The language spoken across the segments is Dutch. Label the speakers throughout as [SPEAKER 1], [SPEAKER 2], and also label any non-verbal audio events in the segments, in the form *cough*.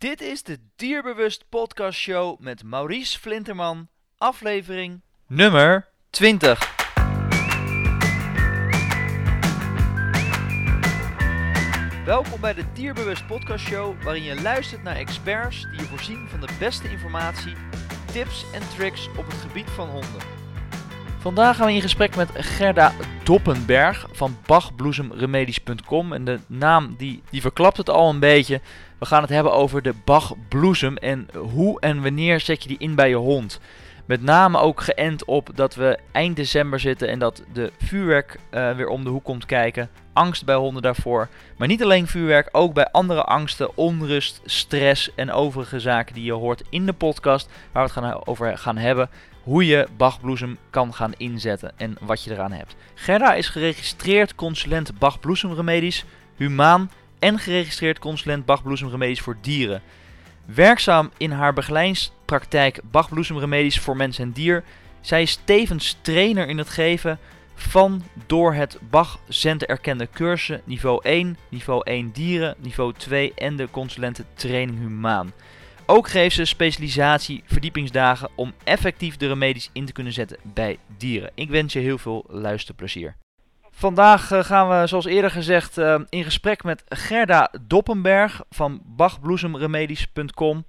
[SPEAKER 1] Dit is de Dierbewust Podcast Show met Maurice Flinterman, aflevering nummer 20. Welkom bij de Dierbewust Podcast Show, waarin je luistert naar experts die je voorzien van de beste informatie, tips en tricks op het gebied van honden. Vandaag gaan we in gesprek met Gerda Doppenberg van bachbloesemremedies.com. En de naam die, die verklapt het al een beetje. We gaan het hebben over de Bachbloesem en hoe en wanneer zet je die in bij je hond. Met name ook geënt op dat we eind december zitten en dat de vuurwerk uh, weer om de hoek komt kijken. Angst bij honden daarvoor. Maar niet alleen vuurwerk, ook bij andere angsten, onrust, stress en overige zaken die je hoort in de podcast. Waar we het gaan over gaan hebben. Hoe je Bachbloesem kan gaan inzetten en wat je eraan hebt. Gerda is geregistreerd consulent Bachbloesemremedies, humaan en geregistreerd consulent Bachbloesemremedies voor dieren. Werkzaam in haar begeleidingspraktijk Bachbloesemremedies voor mens en dier. Zij is tevens trainer in het geven van door het Bach Center erkende cursussen niveau 1, niveau 1 dieren, niveau 2 en de consulententraining humaan. Ook geeft ze specialisatie verdiepingsdagen om effectief de remedies in te kunnen zetten bij dieren. Ik wens je heel veel luisterplezier. Vandaag eh, gaan we, zoals eerder gezegd, eh, in gesprek met Gerda Doppenberg van bachbloesemremedies.com.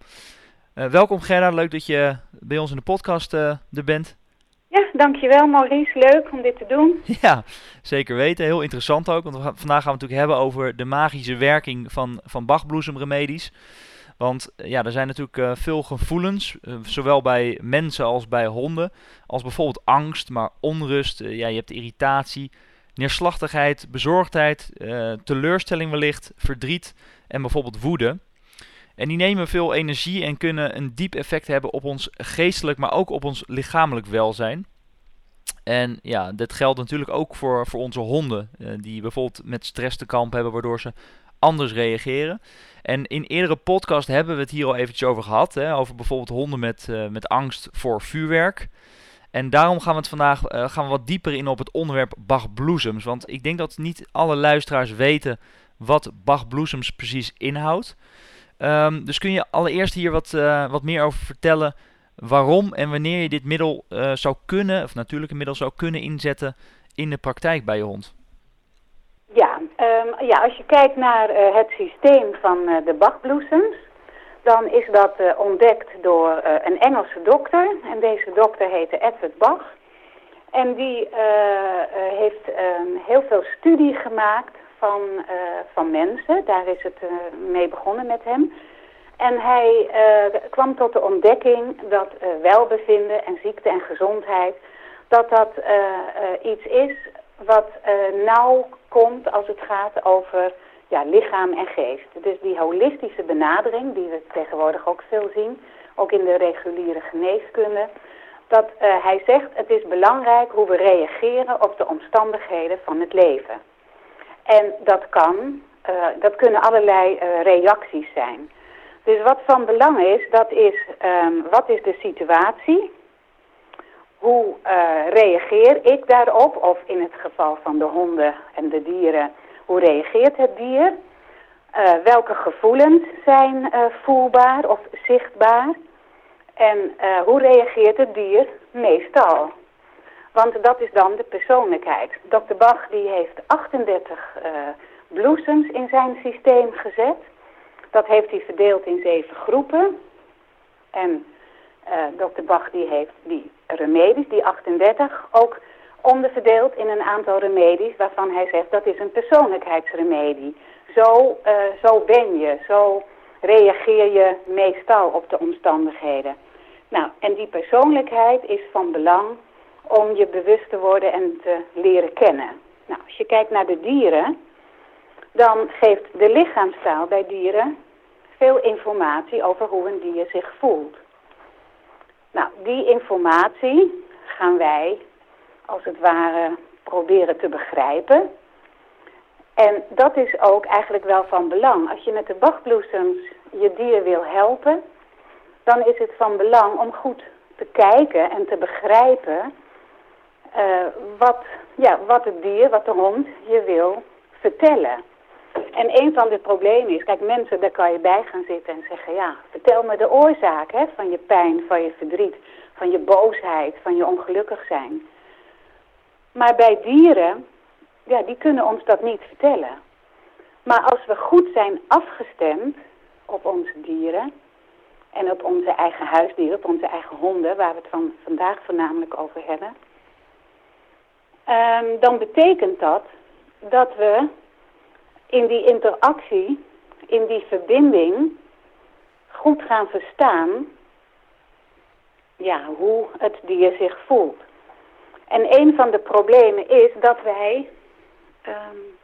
[SPEAKER 1] Uh, welkom Gerda, leuk dat je bij ons in de podcast er bent.
[SPEAKER 2] Ja, dankjewel Maurice. Leuk om dit te doen. *laughs*
[SPEAKER 1] Ja, zeker weten. Heel interessant ook, want we gaan, vandaag gaan we het natuurlijk hebben over de magische werking van, van bachbloesemremedies. Want ja, er zijn natuurlijk veel gevoelens, zowel bij mensen als bij honden. Als bijvoorbeeld angst, maar onrust, ja, je hebt irritatie, neerslachtigheid, bezorgdheid, teleurstelling wellicht, verdriet en bijvoorbeeld woede. En die nemen veel energie en kunnen een diep effect hebben op ons geestelijk, maar ook op ons lichamelijk welzijn. En ja, dit geldt natuurlijk ook voor, voor onze honden, die bijvoorbeeld met stress te kampen hebben, waardoor ze anders reageren. En in eerdere podcast hebben we het hier al eventjes over gehad, hè, over bijvoorbeeld honden met, uh, met angst voor vuurwerk. En daarom gaan we het vandaag uh, gaan we wat dieper in op het onderwerp Bachbloesems. Want ik denk dat niet alle luisteraars weten wat Bachbloesems precies inhoudt. Um, dus kun je allereerst hier wat, uh, wat meer over vertellen waarom en wanneer je dit middel zou kunnen, of natuurlijke middel zou kunnen inzetten in de praktijk bij je hond?
[SPEAKER 2] Ja, um, ja als je kijkt naar het systeem van de Bachbloesems, dan is dat uh, ontdekt door uh, een Engelse dokter. En deze dokter heette Edward Bach. En die uh, heeft heel veel studie gemaakt van, van mensen. Daar is het mee begonnen met hem. En hij kwam tot de ontdekking dat welbevinden en ziekte en gezondheid... dat dat iets is wat nauw komt als het gaat over ja, lichaam en geest. Dus die holistische benadering, die we tegenwoordig ook veel zien, ook in de reguliere geneeskunde, dat uh, hij zegt het is belangrijk hoe we reageren op de omstandigheden van het leven. En dat kan, uh, dat kunnen allerlei reacties zijn. Dus wat van belang is, dat is um, wat is de situatie, hoe reageer ik daarop, of in het geval van de honden en de dieren, hoe reageert het dier? Uh, welke gevoelens zijn uh, voelbaar of zichtbaar? En uh, hoe reageert het dier meestal? Want dat is dan de persoonlijkheid. Dr. Bach die heeft 38 bloesems in zijn systeem gezet. Dat heeft hij verdeeld in zeven groepen. En Dr. Bach die heeft die remedies, die 38, ook onderverdeeld in een aantal remedies waarvan hij zegt dat is een persoonlijkheidsremedie. Zo, uh, zo ben je, zo reageer je meestal op de omstandigheden. Nou, en die persoonlijkheid is van belang om je bewust te worden en te leren kennen. Nou, als je kijkt naar de dieren, dan geeft de lichaamstaal bij dieren veel informatie over hoe een dier zich voelt. Nou, die informatie gaan wij als het ware proberen te begrijpen. En dat is ook eigenlijk wel van belang. Als je met de bachbloesems je dier wil helpen, dan is het van belang om goed te kijken en te begrijpen uh, wat, ja, wat het dier, wat de hond je wil vertellen. En een van de problemen is, kijk mensen, daar kan je bij gaan zitten en zeggen, ja, vertel me de oorzaak hè, van je pijn, van je verdriet, van je boosheid, van je ongelukkig zijn. Maar bij dieren, ja, die kunnen ons dat niet vertellen. Maar als we goed zijn afgestemd op onze dieren en op onze eigen huisdieren, op onze eigen honden, waar we het van vandaag voornamelijk over hebben, um, dan betekent dat dat we in die interactie, in die verbinding, goed gaan verstaan ja, hoe het dier zich voelt. En een van de problemen is dat wij, um,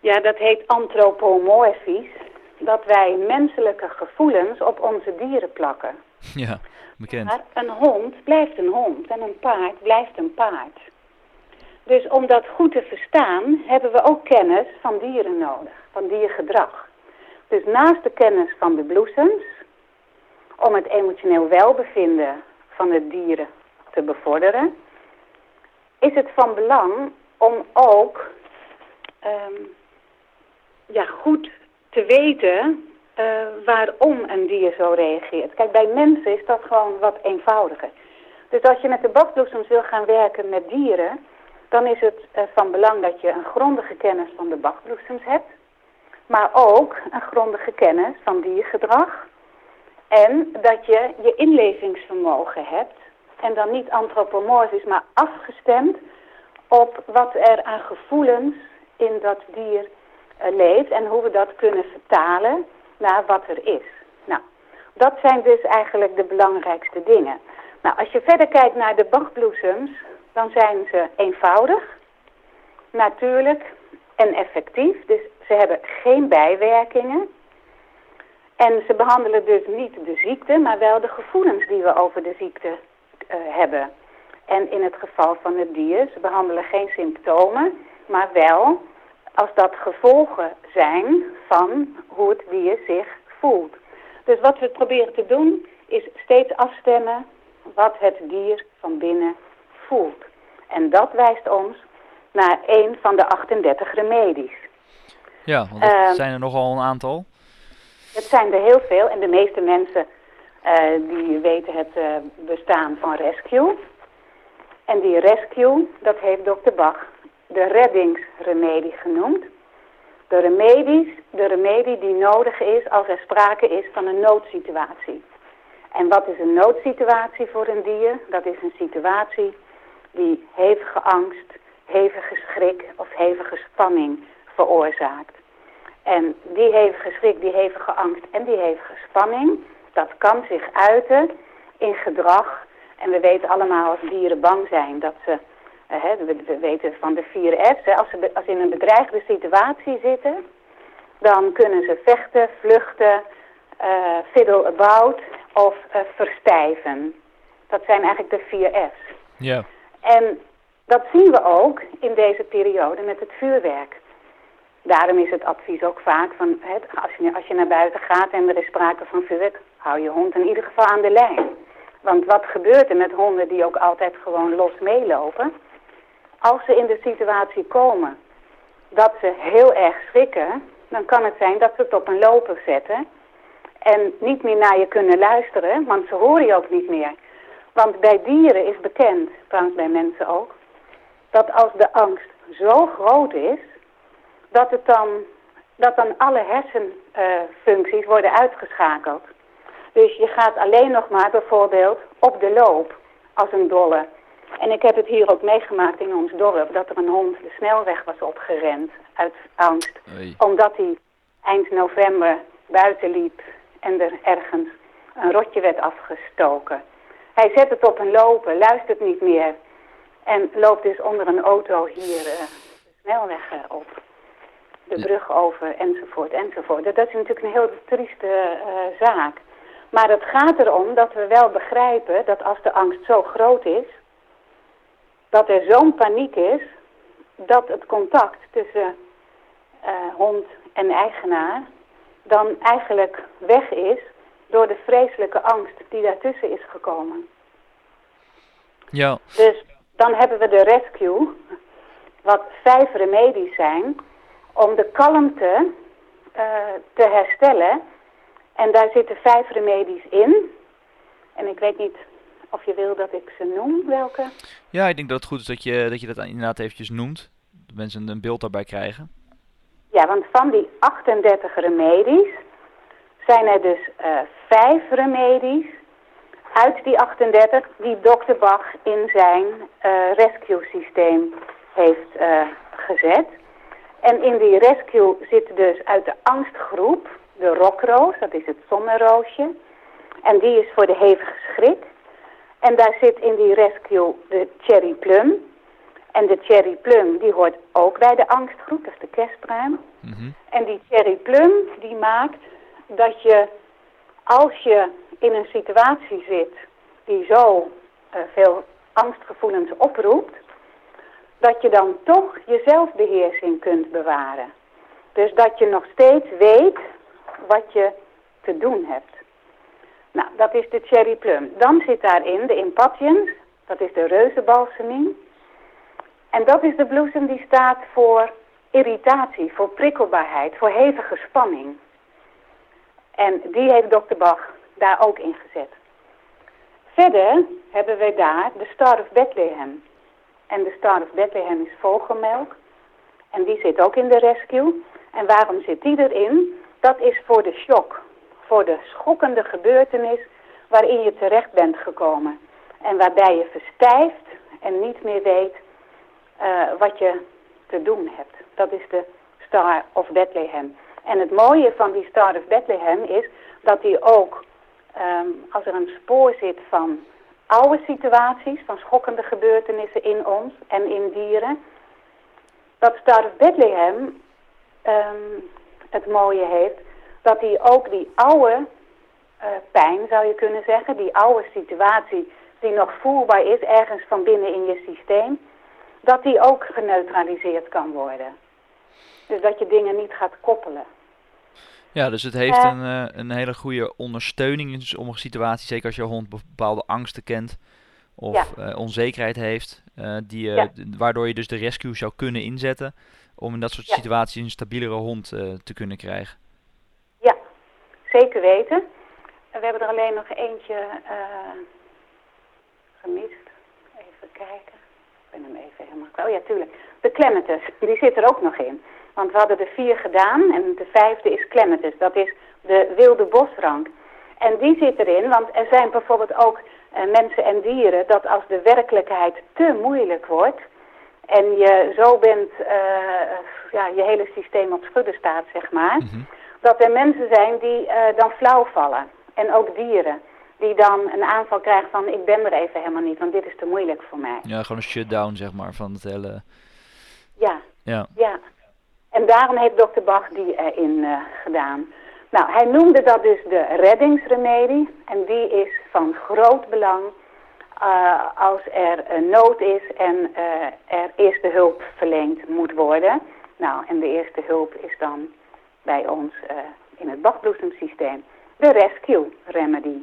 [SPEAKER 2] ja dat heet antropomorfisch, dat wij menselijke gevoelens op onze dieren plakken.
[SPEAKER 1] Ja, bekend.
[SPEAKER 2] Maar een hond blijft een hond en een paard blijft een paard. Dus om dat goed te verstaan hebben we ook kennis van dieren nodig, van diergedrag. Dus naast de kennis van de bloesems, om het emotioneel welbevinden van het dieren te bevorderen, is het van belang om ook um, ja, goed te weten uh, waarom een dier zo reageert. Kijk, bij mensen is dat gewoon wat eenvoudiger. Dus als je met de bakbloesems wil gaan werken met dieren, dan is het uh, van belang dat je een grondige kennis van de bakbloesems hebt, maar ook een grondige kennis van diergedrag en dat je je inlevingsvermogen hebt en dan niet antropomorfisch, maar afgestemd op wat er aan gevoelens in dat dier uh, leeft en hoe we dat kunnen vertalen naar wat er is. Nou, dat zijn dus eigenlijk de belangrijkste dingen. Nou, als je verder kijkt naar de bachbloesems, dan zijn ze eenvoudig, natuurlijk en effectief. Dus ze hebben geen bijwerkingen. En ze behandelen dus niet de ziekte, maar wel de gevoelens die we over de ziekte uh, hebben. En in het geval van het dier, ze behandelen geen symptomen, maar wel als dat gevolgen zijn van hoe het dier zich voelt. Dus wat we proberen te doen is steeds afstemmen wat het dier van binnen voelt. En dat wijst ons naar een van de 38 remedies.
[SPEAKER 1] Ja, want dat uh, zijn er nogal een aantal.
[SPEAKER 2] Het zijn er heel veel en de meeste mensen uh, die weten het uh, bestaan van Rescue. En die Rescue, dat heeft dokter Bach de reddingsremedie genoemd. De, remedies, de remedie die nodig is als er sprake is van een noodsituatie. En wat is een noodsituatie voor een dier? Dat is een situatie die hevige angst, hevige schrik of hevige spanning veroorzaakt. En die hevige schrik, die hevige angst en die hevige spanning, dat kan zich uiten in gedrag. En we weten allemaal als dieren bang zijn dat ze, uh, we, we, weten van de vier F's, hè, als ze als in een bedreigde situatie zitten, dan kunnen ze vechten, vluchten, uh, fiddle about of uh, verstijven. Dat zijn eigenlijk de vier F's.
[SPEAKER 1] Ja.
[SPEAKER 2] En dat zien we ook in deze periode met het vuurwerk. Daarom is het advies ook vaak van, als, je, als je naar buiten gaat en er is sprake van vuurwerk, hou je hond in ieder geval aan de lijn. Want wat gebeurt er met honden die ook altijd gewoon los meelopen? Als ze in de situatie komen dat ze heel erg schrikken, dan kan het zijn dat ze het op een loper zetten en niet meer naar je kunnen luisteren, want ze horen je ook niet meer. Want bij dieren is bekend, trouwens bij mensen ook, dat als de angst zo groot is, dat, het dan, dat dan alle hersenfuncties uh, worden uitgeschakeld. Dus je gaat alleen nog maar bijvoorbeeld op de loop als een dolle. En ik heb het hier ook meegemaakt in ons dorp, dat er een hond de snelweg was opgerend uit angst. Omdat hij eind november buiten liep en er ergens een rotje werd afgestoken. Hij zet het op een lopen, luistert niet meer en loopt dus onder een auto hier uh, de snelweg uh, op. De brug over enzovoort enzovoort. Dat is natuurlijk een heel trieste uh, zaak. Maar het gaat erom dat we wel begrijpen dat als de angst zo groot is, dat er zo'n paniek is, dat het contact tussen hond en eigenaar dan eigenlijk weg is door de vreselijke angst die daartussen is gekomen.
[SPEAKER 1] Ja.
[SPEAKER 2] Dus dan hebben we de rescue, wat vijf remedies zijn. om de kalmte te herstellen. En daar zitten vijf remedies in. En ik weet niet of je wil dat ik ze noem, welke?
[SPEAKER 1] Ja, ik denk dat het goed is dat je dat, je dat inderdaad eventjes noemt. Dat mensen een beeld daarbij krijgen.
[SPEAKER 2] Ja, want van die 38 remedies zijn er dus uh, vijf remedies uit die 38 die Dr. Bach in zijn uh, rescue systeem heeft uh, gezet. En in die rescue zit dus uit de angstgroep de rokroos, dat is het zonneroosje. En die is voor de hevige schrik. En daar zit in die rescue de cherry plum. En de cherry plum die hoort ook bij de angstgroep, dat is de kerstpruim. Mhm. En die cherry plum die maakt dat je als je in een situatie zit die zo uh, veel angstgevoelens oproept, dat je dan toch je zelfbeheersing kunt bewaren. Dus dat je nog steeds weet wat je te doen hebt. Nou, dat is de cherry plum. Dan zit daarin de impatiens, dat is de reuzenbalseming. En dat is de bloesem die staat voor irritatie, voor prikkelbaarheid, voor hevige spanning. En die heeft dokter Bach daar ook in gezet. Verder hebben wij daar de Star of Bethlehem. En de Star of Bethlehem is vogelmelk. En die zit ook in de rescue. En waarom zit die erin? Dat is voor de shock. Voor de schokkende gebeurtenis waarin je terecht bent gekomen. En waarbij je verstijft en niet meer weet uh, wat je te doen hebt. Dat is de Star of Bethlehem. En het mooie van die Star of Bethlehem is dat die ook, um, als er een spoor zit van oude situaties, van schokkende gebeurtenissen in ons en in dieren, dat Star of Bethlehem um, het mooie heeft, dat hij ook die oude uh, pijn, zou je kunnen zeggen, die oude situatie die nog voelbaar is ergens van binnen in je systeem, dat die ook geneutraliseerd kan worden. Dus dat je dingen niet gaat koppelen.
[SPEAKER 1] Ja, dus het heeft uh, een, uh, een hele goede ondersteuning in sommige situaties. Zeker als je hond bepaalde angsten kent of ja. uh, onzekerheid heeft. die, ja. Waardoor je dus de rescue zou kunnen inzetten om in dat soort ja. situaties een stabielere hond te kunnen krijgen.
[SPEAKER 2] Ja, zeker weten. We hebben er alleen nog eentje gemist. Even kijken. Ik ben hem even helemaal Oh ja, tuurlijk. De clematis, die zit er ook nog in. Want we hadden er vier gedaan en de vijfde is clematis. Dat is de wilde bosrank. En die zit erin, want er zijn bijvoorbeeld ook uh, mensen en dieren... dat als de werkelijkheid te moeilijk wordt... en je zo bent, uh, ja, je hele systeem op schudden staat, zeg maar... Mm -hmm. dat er mensen zijn die uh, dan flauw vallen. En ook dieren die dan een aanval krijgen van ik ben er even helemaal niet, want dit is te moeilijk voor mij.
[SPEAKER 1] Ja, gewoon een shutdown zeg maar van het hele...
[SPEAKER 2] Ja,
[SPEAKER 1] ja.
[SPEAKER 2] ja. En daarom heeft dokter Bach die erin uh, gedaan. Nou, hij noemde dat dus de reddingsremedie en die is van groot belang uh, als er een nood is en uh, er eerste hulp verleend moet worden. Nou, en de eerste hulp is dan bij ons in het Bachbloesemsysteem de rescue remedy.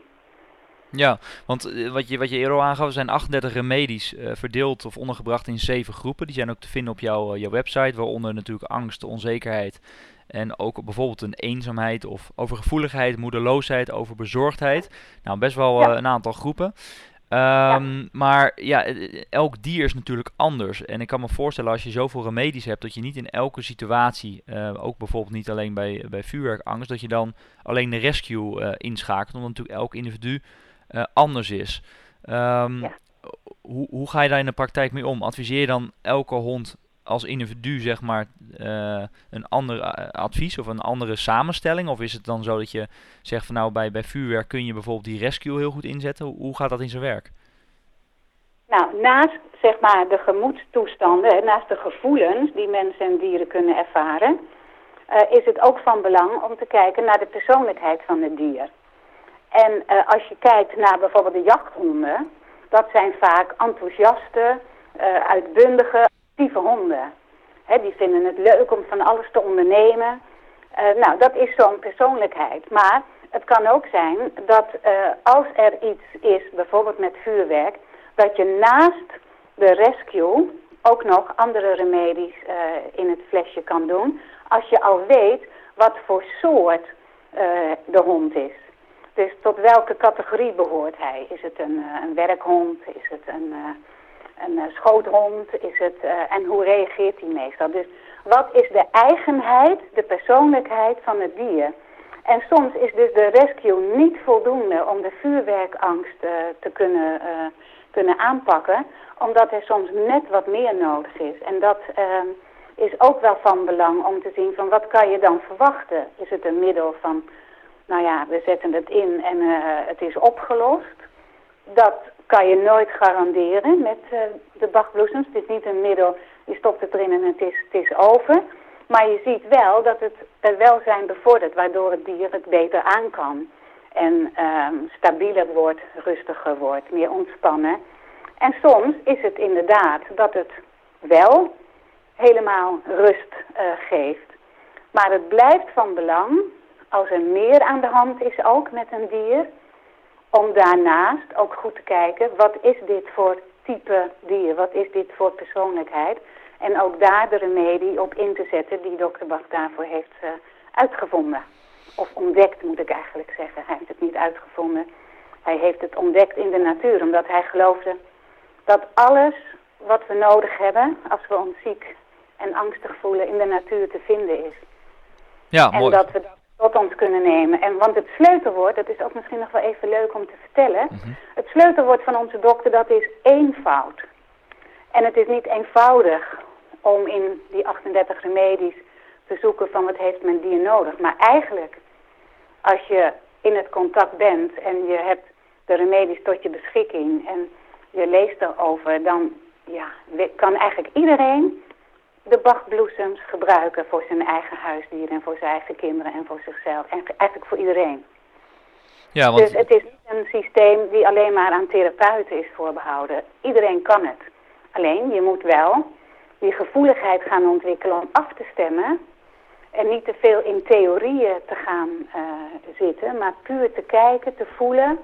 [SPEAKER 1] Ja, want uh, wat je, wat je eerder al aangaf, zijn 38 remedies uh, verdeeld of ondergebracht in zeven groepen. Die zijn ook te vinden op jouw, uh, jouw website, waaronder natuurlijk angst, onzekerheid en ook bijvoorbeeld een eenzaamheid of overgevoeligheid, moedeloosheid, overbezorgdheid. Nou, best wel ja. een aantal groepen. Um, ja. Maar ja, elk dier is natuurlijk anders. En ik kan me voorstellen als je zoveel remedies hebt, dat je niet in elke situatie, ook bijvoorbeeld niet alleen bij, bij vuurwerkangst, dat je dan alleen de rescue inschakelt. Omdat natuurlijk elk individu uh, anders is. Um, ja. hoe, hoe ga je daar in de praktijk mee om? Adviseer je dan elke hond als individu zeg maar uh, een ander uh, advies of een andere samenstelling? Of is het dan zo dat je zegt van nou bij, bij vuurwerk kun je bijvoorbeeld die rescue heel goed inzetten? Hoe, hoe gaat dat in zijn werk?
[SPEAKER 2] Nou, naast zeg maar de gemoedstoestanden, naast de gevoelens die mensen en dieren kunnen ervaren, uh, is het ook van belang om te kijken naar de persoonlijkheid van het dier. En uh, als je kijkt naar bijvoorbeeld de jachthonden, dat zijn vaak enthousiaste, uh, uitbundige, actieve honden. He, die vinden het leuk om van alles te ondernemen. Uh, nou, dat is zo'n persoonlijkheid. Maar het kan ook zijn dat als er iets is, bijvoorbeeld met vuurwerk, dat je naast de rescue ook nog andere remedies in het flesje kan doen. als je al weet wat voor soort de hond is. Dus tot welke categorie behoort hij? Is het een, een werkhond? Is het een, een schoothond? Is het, en hoe reageert hij meestal? Dus wat is de eigenheid, de persoonlijkheid van het dier? En soms is dus de rescue niet voldoende om de vuurwerkangst te kunnen, kunnen aanpakken. Omdat er soms net wat meer nodig is. En dat uh, is ook wel van belang om te zien van wat kan je dan verwachten. Is het een middel van, nou ja, we zetten het in en uh, het is opgelost. Dat kan je nooit garanderen met de bachbloesems. Het is niet een middel, je stopt het erin en het is, het is over... Maar je ziet wel dat het er welzijn bevordert, waardoor het dier het beter aan kan. En um, stabieler wordt, rustiger wordt, meer ontspannen. En soms is het inderdaad dat het wel helemaal rust uh, geeft. Maar het blijft van belang, als er meer aan de hand is ook met een dier... om daarnaast ook goed te kijken, wat is dit voor type dier? Wat is dit voor persoonlijkheid? En ook daar de remedie op in te zetten die dokter Bach daarvoor heeft uh, uitgevonden. Of ontdekt moet ik eigenlijk zeggen. Hij heeft het niet uitgevonden. Hij heeft het ontdekt in de natuur. Omdat hij geloofde dat alles wat we nodig hebben als we ons ziek en angstig voelen in de natuur te vinden is.
[SPEAKER 1] Ja,
[SPEAKER 2] en
[SPEAKER 1] mooi.
[SPEAKER 2] dat we dat tot ons kunnen nemen. En, want het sleutelwoord, dat is ook misschien nog wel even leuk om te vertellen.
[SPEAKER 1] Mhm.
[SPEAKER 2] Het sleutelwoord van onze dokter, dat is eenvoud. En het is niet eenvoudig om in die 38 remedies te zoeken van wat heeft mijn dier nodig. Maar eigenlijk, als je in het contact bent en je hebt de remedies tot je beschikking en je leest erover, dan ja, kan eigenlijk iedereen de bachbloesems gebruiken voor zijn eigen huisdier en voor zijn eigen kinderen en voor zichzelf. En eigenlijk voor iedereen.
[SPEAKER 1] Ja, want...
[SPEAKER 2] Dus het is niet een systeem die alleen maar aan therapeuten is voorbehouden. Iedereen kan het. Alleen, je moet wel die gevoeligheid gaan ontwikkelen om af te stemmen. En niet te veel in theorieën te gaan uh, zitten, maar puur te kijken, te voelen.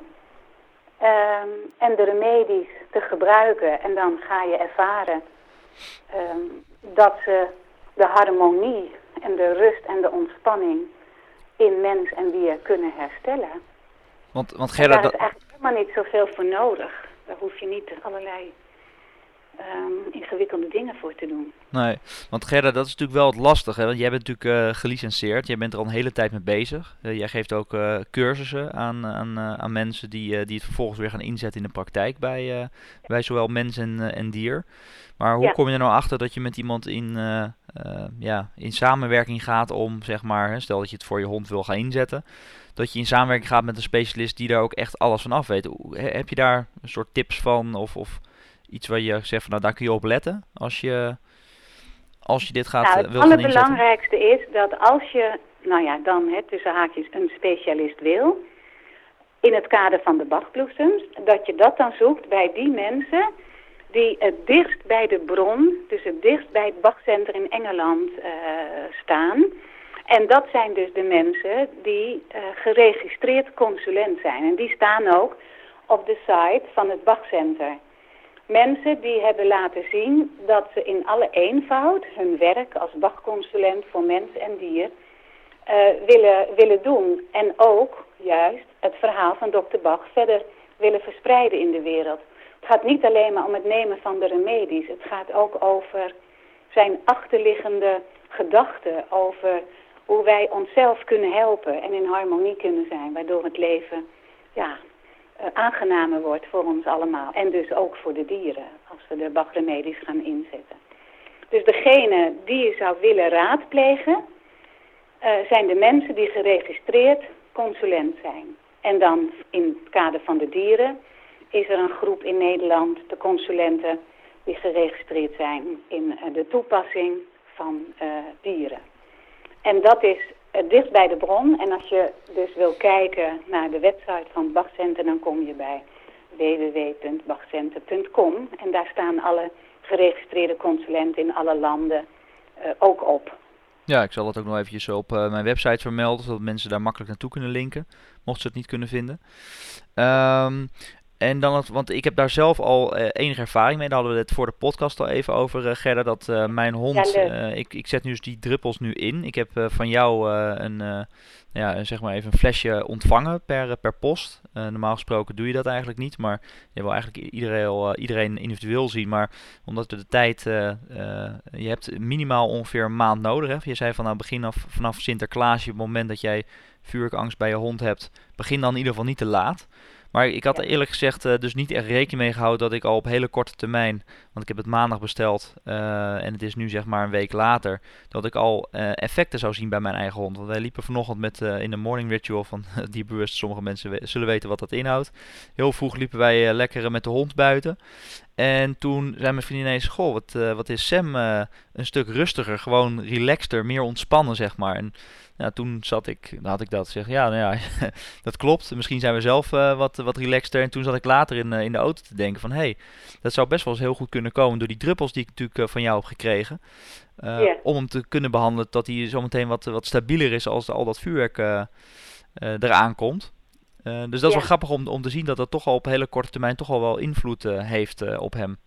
[SPEAKER 2] Um, en de remedies te gebruiken. En dan ga je ervaren um, dat ze de harmonie en de rust en de ontspanning in mens en dier kunnen herstellen.
[SPEAKER 1] Want, want Gerda,
[SPEAKER 2] daar is eigenlijk helemaal niet zoveel voor nodig. Daar hoef je niet allerlei um, ingewikkelde dingen voor te doen.
[SPEAKER 1] Nee, want Gerda, dat is natuurlijk wel het lastige. Want jij bent natuurlijk uh, gelicenseerd, jij bent er al een hele tijd mee bezig. Uh, jij geeft ook uh, cursussen aan, aan, aan mensen die, die het vervolgens weer gaan inzetten in de praktijk bij, bij zowel mens en, en dier. Maar hoe
[SPEAKER 2] Ja.
[SPEAKER 1] kom je er nou achter dat je met iemand in, ja, in samenwerking gaat om, zeg maar, hè, stel dat je het voor je hond wil gaan inzetten, dat je in samenwerking gaat met een specialist die daar ook echt alles van af weet. Heb je daar een soort tips van of, of iets waar je zegt van nou daar kun je op letten als je, als je dit gaat
[SPEAKER 2] nou,
[SPEAKER 1] eh,
[SPEAKER 2] het allerbelangrijkste is dat als je, nou ja, dan hè, tussen haakjes een specialist wil, in het kader van de bachbloesems, dat je dat dan zoekt bij die mensen die het dichtst bij de bron, dus het dichtst bij het Bachcenter in Engeland eh, staan. En dat zijn dus de mensen die eh, geregistreerd consulent zijn. En die staan ook op de site van het Bachcenter. Mensen die hebben laten zien dat ze in alle eenvoud hun werk als Bachconsulent voor mens en dier eh, willen, willen doen. En ook juist het verhaal van dokter Bach verder willen verspreiden in de wereld. Het gaat niet alleen maar om het nemen van de remedies. Het gaat ook over zijn achterliggende gedachten. Over hoe wij onszelf kunnen helpen en in harmonie kunnen zijn. Waardoor het leven ja, aangenamer wordt voor ons allemaal. En dus ook voor de dieren, als we de Bachremedies gaan inzetten. Dus degene die je zou willen raadplegen, eh, zijn de mensen die geregistreerd consulent zijn. En dan in het kader van de dieren is er een groep in Nederland, de consulenten, die geregistreerd zijn in eh, de toepassing van eh, dieren. En dat is het dichtst bij de bron. En als je dus wil kijken naar de website van het Bachcenter, dan kom je bij www.bachcenter.com. En daar staan alle geregistreerde consulenten in alle landen eh, ook op.
[SPEAKER 1] Ja, ik zal dat ook nog eventjes op eh, mijn website vermelden, zodat mensen daar makkelijk naartoe kunnen linken, mochten ze het niet kunnen vinden. Ehm, en dan het, want ik heb daar zelf al uh, enige ervaring mee. Daar hadden we het voor de podcast al even over, uh, Gerda. Dat uh, mijn hond, ik, ik zet nu dus die druppels nu in. Ik heb van jou een, ja, zeg maar even een flesje ontvangen per, per post. normaal gesproken doe je dat eigenlijk niet. Maar je wil eigenlijk iedereen, iedereen individueel zien. Maar omdat we de tijd, je hebt minimaal ongeveer een maand nodig. Hè? Je zei van nou begin af, vanaf Sinterklaas, op het moment dat jij vuurwerkangst bij je hond hebt, begin dan in ieder geval niet te laat. Maar ik had er eerlijk gezegd uh, dus niet echt rekening mee gehouden dat ik al op hele korte termijn, want ik heb het maandag besteld uh, en het is nu zeg maar een week later, dat ik al uh, effecten zou zien bij mijn eigen hond. Want wij liepen vanochtend met in de morning ritual van *laughs* die bewust, sommige mensen we zullen weten wat dat inhoudt. Heel vroeg liepen wij lekker met de hond buiten. En toen zei mijn vriendin ineens, goh, wat, wat is Sam een stuk rustiger, gewoon relaxter, meer ontspannen zeg maar. En nou, toen zat ik, had ik dat zeg, ja, nou ja, *laughs* dat klopt. Misschien zijn we zelf uh, wat, wat relaxter. En toen zat ik later in, uh, in de auto te denken van, hé, hey, dat zou best wel eens heel goed kunnen komen door die druppels die ik natuurlijk uh, van jou heb gekregen. Yeah. Om hem te kunnen behandelen dat hij zometeen wat, wat stabieler is als al dat vuurwerk eraan komt. dus dat is yeah. wel grappig om, om te zien dat dat toch al op hele korte termijn toch al wel invloed heeft op hem.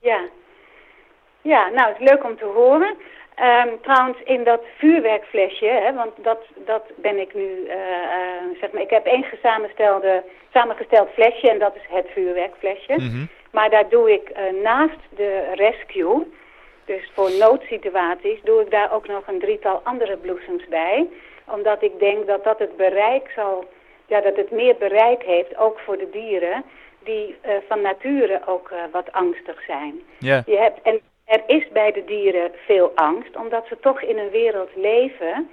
[SPEAKER 2] Ja. ja, nou het is leuk om te horen. Um, trouwens, in dat vuurwerkflesje, hè, want dat, dat ben ik nu, uh, uh, zeg maar, ik heb één samengesteld flesje en dat is het vuurwerkflesje. Mm Maar daar doe ik uh, naast de rescue, dus voor noodsituaties, doe ik daar ook nog een drietal andere bloesems bij. Omdat ik denk dat dat het bereik zal, ja, dat het meer bereik heeft, ook voor de dieren, die van nature ook wat angstig zijn.
[SPEAKER 1] Ja.
[SPEAKER 2] Je hebt, en er is bij de dieren veel angst, omdat ze toch in een wereld leven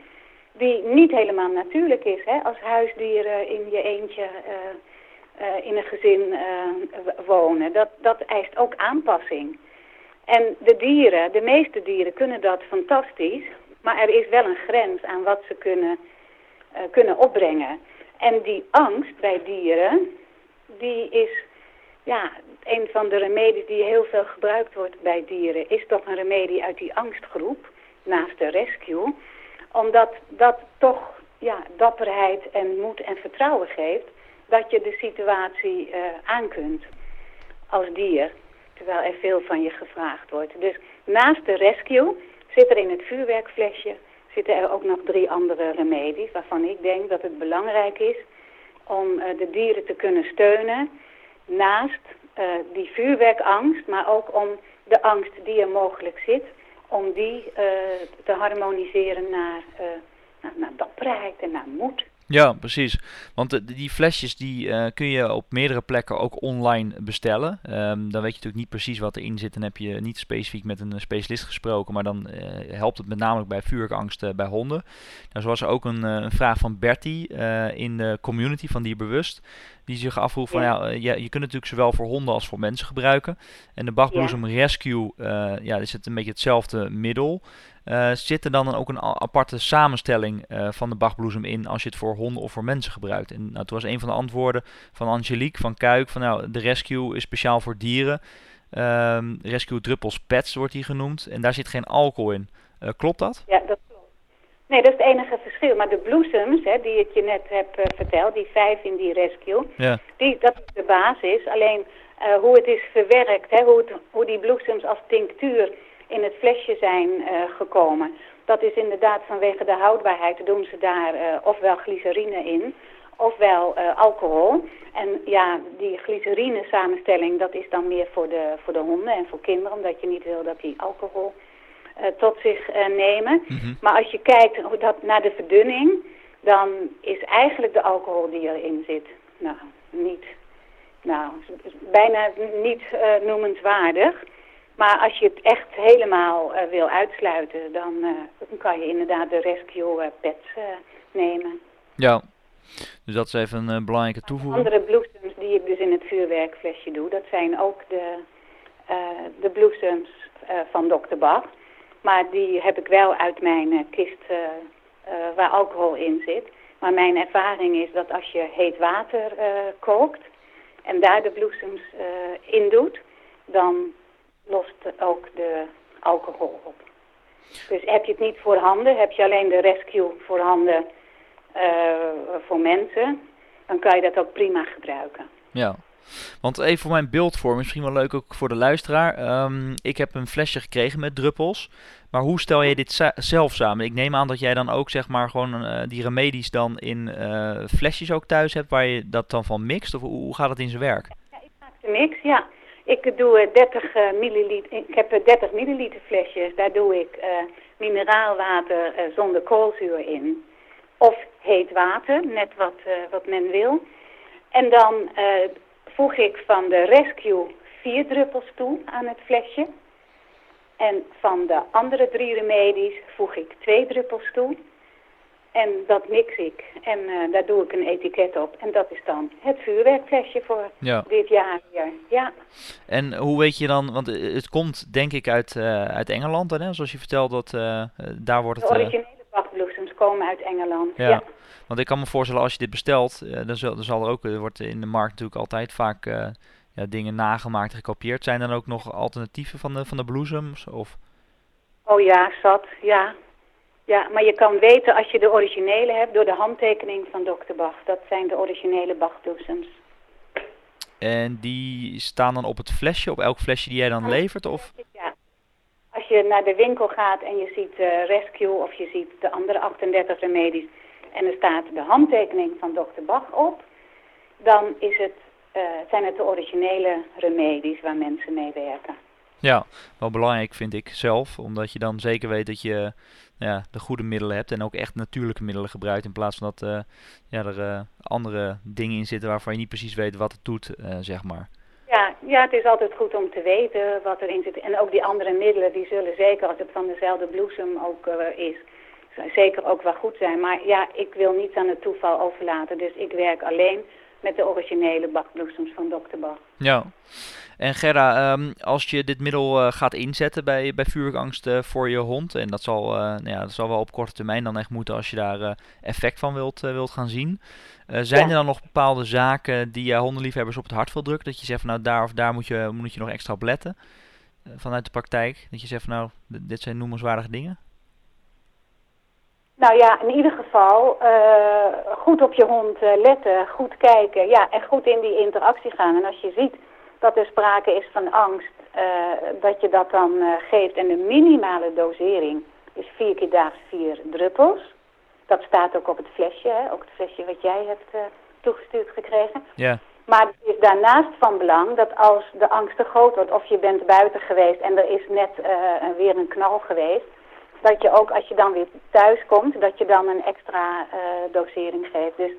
[SPEAKER 2] die niet helemaal natuurlijk is. Hè? Als huisdieren in je eentje uh, uh, in een gezin uh, wonen. Dat, dat eist ook aanpassing. En de dieren, de meeste dieren kunnen dat fantastisch, maar er is wel een grens aan wat ze kunnen, kunnen opbrengen. En die angst bij dieren, die is ja, een van de remedies die heel veel gebruikt wordt bij dieren... is toch een remedie uit die angstgroep, naast de rescue. Omdat dat toch ja, dapperheid en moed en vertrouwen geeft... dat je de situatie uh, aan kunt als dier. Terwijl er veel van je gevraagd wordt. Dus naast de rescue zit er in het vuurwerkflesje... zitten er ook nog drie andere remedies... waarvan ik denk dat het belangrijk is om uh, de dieren te kunnen steunen naast uh, die vuurwerkangst, maar ook om de angst die er mogelijk zit, om die uh, te harmoniseren naar, uh, naar, naar dapperheid en naar moed.
[SPEAKER 1] Ja, precies. Want die flesjes die uh, kun je op meerdere plekken ook online bestellen. Um, dan weet je natuurlijk niet precies wat erin zit en heb je niet specifiek met een specialist gesproken. Maar dan uh, helpt het met name bij vuurwerkangst uh, bij honden. Nou, zo was er ook een, een vraag van Bertie in de community van Dierbewust. Die zich afvroeg van ja, ja, je kunt natuurlijk zowel voor honden als voor mensen gebruiken. En de Bachbloesem ja. Rescue ja, is het een beetje hetzelfde middel. Uh, zit er dan ook een aparte samenstelling uh, van de Bachbloesem in als je het voor honden of voor mensen gebruikt? En nou, toen was een van de antwoorden van Angelique van Kuik van nou, de Rescue is speciaal voor dieren. Um, rescue Druppels Pets wordt die genoemd en daar zit geen alcohol in. Uh, klopt dat?
[SPEAKER 2] Ja, dat klopt. Nee, dat is het enige verschil. Maar de bloesems, hè, die ik je net heb verteld, die vijf in die Rescue,
[SPEAKER 1] ja.
[SPEAKER 2] die, dat is de basis. Alleen hoe het is verwerkt, hè, hoe, het, hoe die bloesems als tinctuur in het flesje zijn uh, gekomen. Dat is inderdaad vanwege de houdbaarheid doen ze daar uh, ofwel glycerine in ofwel uh, alcohol. En ja, die glycerine samenstelling dat is dan meer voor de, voor de honden en voor kinderen, omdat je niet wil dat die alcohol tot zich nemen. Mm -hmm. Maar als je kijkt dat, naar de verdunning, dan is eigenlijk de alcohol die erin zit, nou, niet, nou, bijna niet noemenswaardig. Maar als je het echt helemaal uh, wil uitsluiten, dan, uh, dan, kan je inderdaad de rescue uh, pets nemen.
[SPEAKER 1] Ja, dus dat is even een belangrijke toevoeging.
[SPEAKER 2] Andere bloesems die ik dus in het vuurwerkflesje doe, dat zijn ook de, de bloesems van Dr. Bach. Maar die heb ik wel uit mijn kist waar alcohol in zit. Maar mijn ervaring is dat als je heet water kookt en daar de bloesems in doet, dan lost ook de alcohol op. Dus heb je het niet voorhanden, heb je alleen de rescue voorhanden uh, voor mensen, dan kan je dat ook prima gebruiken.
[SPEAKER 1] Ja, want even voor mijn beeldvorm, misschien wel leuk ook voor de luisteraar. Ehm, ik heb een flesje gekregen met druppels. Maar hoe stel je dit zelf samen? Ik neem aan dat jij dan ook zeg maar gewoon uh, die remedies dan in uh, flesjes ook thuis hebt waar je dat dan van mixt? Of hoe gaat het in zijn werk?
[SPEAKER 2] Ja, ik maak de mix, ja. Ik doe 30 uh, milliliter, ik heb 30 milliliter flesjes. Daar doe ik mineraalwater zonder koolzuur in. Of heet water, net wat, wat men wil. En dan voeg ik van de Rescue vier druppels toe aan het flesje. En van de andere drie remedies voeg ik twee druppels toe. En dat mix ik. En uh, daar doe ik een etiket op. En dat is dan het vuurwerkflesje voor dit jaar weer. Ja.
[SPEAKER 1] En hoe weet je dan, want het komt denk ik uit, uh, uit Engeland, hè? zoals je vertelt, dat uh, daar wordt het...
[SPEAKER 2] De originele bachbloesems komen uit Engeland, ja. ja.
[SPEAKER 1] Want ik kan me voorstellen, als je dit bestelt, dan, zal, dan zal er ook, er wordt in de markt natuurlijk altijd vaak ja, dingen nagemaakt, gekopieerd. Zijn er dan ook nog alternatieven van de, van de bloesems? Of?
[SPEAKER 2] Oh ja, zat, ja. Ja, maar je kan weten als je de originele hebt door de handtekening van Dr. Bach. Dat zijn de originele Bach-bloesems.
[SPEAKER 1] En die staan dan op het flesje, op elk flesje die jij dan levert? Of?
[SPEAKER 2] Ja. Als je naar de winkel gaat en je ziet uh, Rescue of je ziet de andere 38 remedies en er staat de handtekening van Dr. Bach op, dan is het uh, zijn het de originele remedies waar mensen mee werken.
[SPEAKER 1] Ja, wel belangrijk vind ik zelf, omdat je dan zeker weet dat je ja, de goede middelen hebt en ook echt natuurlijke middelen gebruikt in plaats van dat uh, ja, er uh, andere dingen in zitten waarvan je niet precies weet wat het doet, zeg maar.
[SPEAKER 2] Ja, ja, het is altijd goed om te weten wat erin zit. En ook die andere middelen, die zullen zeker als het van dezelfde bloesem ook is, zeker ook wel goed zijn. Maar ja, ik wil niets aan het toeval overlaten, dus ik werk alleen met de originele bakbloesems van Dr. Bach.
[SPEAKER 1] Ja. En Gerra, um, als je dit middel uh, gaat inzetten bij, bij vuurangst uh, voor je hond, en dat zal, uh, nou ja, dat zal wel op korte termijn dan echt moeten als je daar effect van wilt, wilt gaan zien. zijn er dan nog bepaalde zaken die je hondenliefhebbers op het hart wil drukken? Dat je zegt van nou daar of daar moet je, moet je nog extra op letten vanuit de praktijk? Dat je zegt van nou dit zijn noemenswaardige dingen?
[SPEAKER 2] Nou ja, in ieder geval uh, goed op je hond uh, letten, goed kijken ja, en goed in die interactie gaan. En als je ziet dat er sprake is van angst, uh, dat je dat dan geeft. En de minimale dosering is vier keer daags vier druppels. Dat staat ook op het flesje, hè? ook het flesje wat jij hebt toegestuurd gekregen.
[SPEAKER 1] Ja.
[SPEAKER 2] Maar het is daarnaast van belang dat als de angst te groot wordt of je bent buiten geweest en er is net weer een knal geweest dat je ook als je dan weer thuis komt, dat je dan een extra dosering geeft. Dus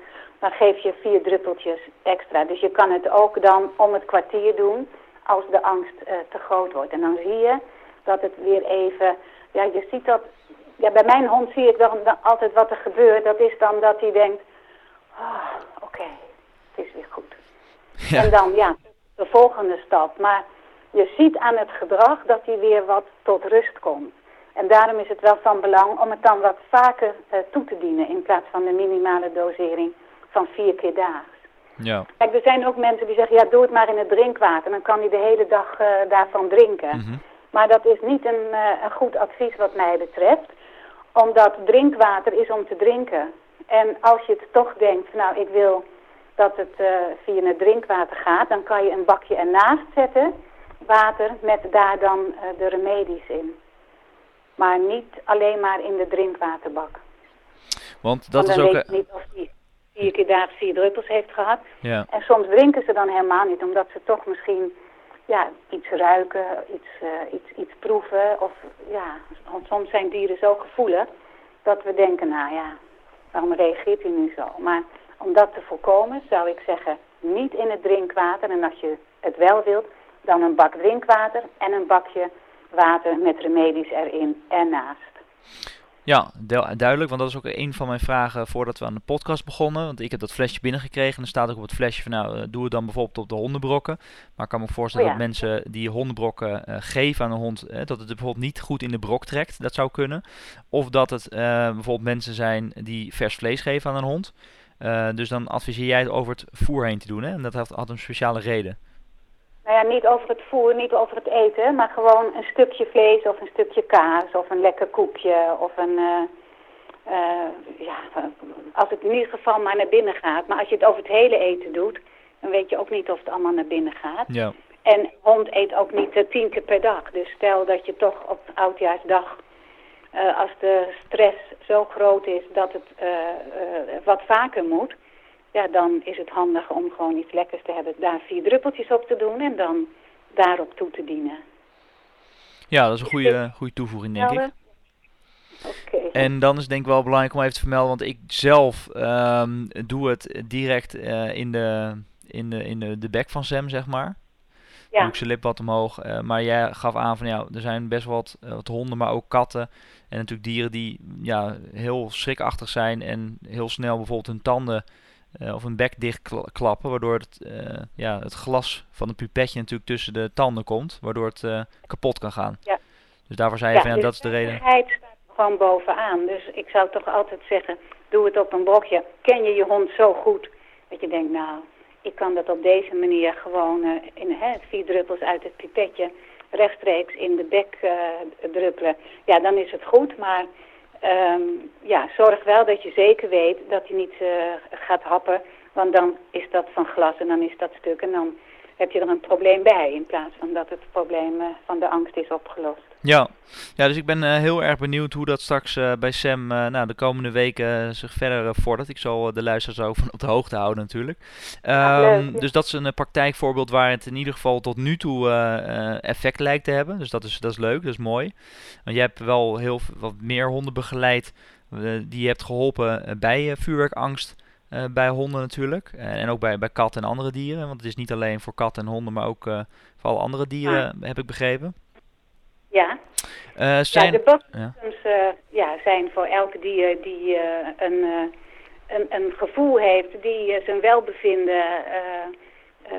[SPEAKER 2] dan geef je vier druppeltjes extra. Dus je kan het ook dan om het kwartier doen als de angst uh, te groot wordt. En dan zie je dat het weer even, ja je ziet dat, ja bij mijn hond zie ik dan, dan altijd wat er gebeurt. Dat is dan dat hij denkt, oh, oké, het is weer goed. Ja. En dan ja, de volgende stap. Maar je ziet aan het gedrag dat hij weer wat tot rust komt. En daarom is het wel van belang om het dan wat vaker uh, toe te dienen in plaats van de minimale dosering van vier keer daags.
[SPEAKER 1] Ja.
[SPEAKER 2] Kijk, er zijn ook mensen die zeggen, ja doe het maar in het drinkwater, dan kan hij de hele dag uh, daarvan drinken.
[SPEAKER 1] Mm -hmm.
[SPEAKER 2] Maar dat is niet een, uh, een goed advies wat mij betreft, omdat drinkwater is om te drinken. En als je het toch denkt, nou ik wil dat het via het drinkwater gaat, dan kan je een bakje ernaast zetten, water, met daar dan de remedies in. Maar niet alleen maar in de drinkwaterbak.
[SPEAKER 1] Want dat
[SPEAKER 2] Want
[SPEAKER 1] is ook...
[SPEAKER 2] weet niet of die vier keer daags vier druppels heeft gehad.
[SPEAKER 1] Ja.
[SPEAKER 2] En soms drinken ze dan helemaal niet, omdat ze toch misschien ja, iets ruiken, iets, uh, iets, iets proeven. Of ja, want soms zijn dieren zo gevoelig dat we denken, nou ja, waarom reageert hij nu zo? Maar om dat te voorkomen zou ik zeggen, niet in het drinkwater. En als je het wel wilt, dan een bak drinkwater en een bakje water met remedies erin ernaast.
[SPEAKER 1] Ja, duidelijk, want dat is ook een van mijn vragen voordat we aan de podcast begonnen. Want ik heb dat flesje binnengekregen en er staat ook op het flesje van nou, eh, doe het dan bijvoorbeeld op de hondenbrokken. Maar ik kan me voorstellen
[SPEAKER 2] oh ja.
[SPEAKER 1] dat mensen die hondenbrokken uh, geven aan een hond, eh, dat het bijvoorbeeld niet goed in de brok trekt. Dat zou kunnen. Of dat het uh, bijvoorbeeld mensen zijn die vers vlees geven aan een hond. dus dan adviseer jij het over het voer heen te doen. Hè? En dat had, had een speciale reden.
[SPEAKER 2] Nou ja, niet over het voer, niet over het eten, maar gewoon een stukje vlees of een stukje kaas of een lekker koekje of een... Uh, uh, ja, als het in ieder geval maar naar binnen gaat. Maar als je het over het hele eten doet, dan weet je ook niet of het allemaal naar binnen gaat.
[SPEAKER 1] Ja.
[SPEAKER 2] En hond eet ook niet uh, tien keer per dag. Dus stel dat je toch op oudjaarsdag, uh, als de stress zo groot is dat het wat vaker moet, ja, dan is het handig om gewoon iets lekkers te hebben. Daar vier druppeltjes op te doen en dan daarop toe te dienen.
[SPEAKER 1] Ja, dat is een goede, goede toevoeging, denk ik.
[SPEAKER 2] Okay.
[SPEAKER 1] En dan is het denk ik wel belangrijk om even te vermelden, want ik zelf um, doe het direct uh, in, de, in, de, in de, de bek van Sam, zeg maar.
[SPEAKER 2] Ja.
[SPEAKER 1] Doe ik zijn lip wat omhoog. Uh, maar jij gaf aan van ja, er zijn best wel wat, uh, wat, honden, maar ook katten. En natuurlijk dieren die ja, heel schrikachtig zijn en heel snel bijvoorbeeld hun tanden uh, of hun bek dichtklappen, waardoor het, uh, ja, het glas van het pipetje natuurlijk tussen de tanden komt, waardoor het uh, kapot kan gaan.
[SPEAKER 2] Ja.
[SPEAKER 1] Dus daarvoor zei je
[SPEAKER 2] ja,
[SPEAKER 1] van ja,
[SPEAKER 2] dus
[SPEAKER 1] dat is de reden.
[SPEAKER 2] staat gewoon bovenaan. Dus ik zou toch altijd zeggen, doe het op een blokje. Ken je je hond zo goed dat je denkt, nou, ik kan dat op deze manier gewoon in hè, vier druppels uit het pipetje rechtstreeks in de bek druppelen. Ja, dan is het goed, maar Um, ja, zorg wel dat je zeker weet dat hij niet uh, gaat happen. Want dan is dat van glas en dan is dat stuk. En dan heb je er een probleem bij. In plaats van dat het probleem uh, van de angst is opgelost.
[SPEAKER 1] Ja, ja dus ik ben uh, heel erg benieuwd hoe dat straks bij Sam nou, de komende weken zich verder vordert. Ik zal de luisteraars ook van op de hoogte houden natuurlijk. Um,
[SPEAKER 2] Ja, leuk, ja.
[SPEAKER 1] Dus dat is een praktijkvoorbeeld waar het in ieder geval tot nu toe effect lijkt te hebben. Dus dat is, dat is leuk, dat is mooi. Want je hebt wel heel wat meer honden begeleid uh, die je hebt geholpen uh, bij uh, vuurwerkangst. bij honden natuurlijk. en ook bij, bij katten en andere dieren. Want het is niet alleen voor katten en honden, maar ook voor alle andere dieren, heb ik begrepen.
[SPEAKER 2] Ja,
[SPEAKER 1] zijn,
[SPEAKER 2] ja de bottoms ja. ja, zijn voor elk dier die een, een, een gevoel heeft, die zijn welbevinden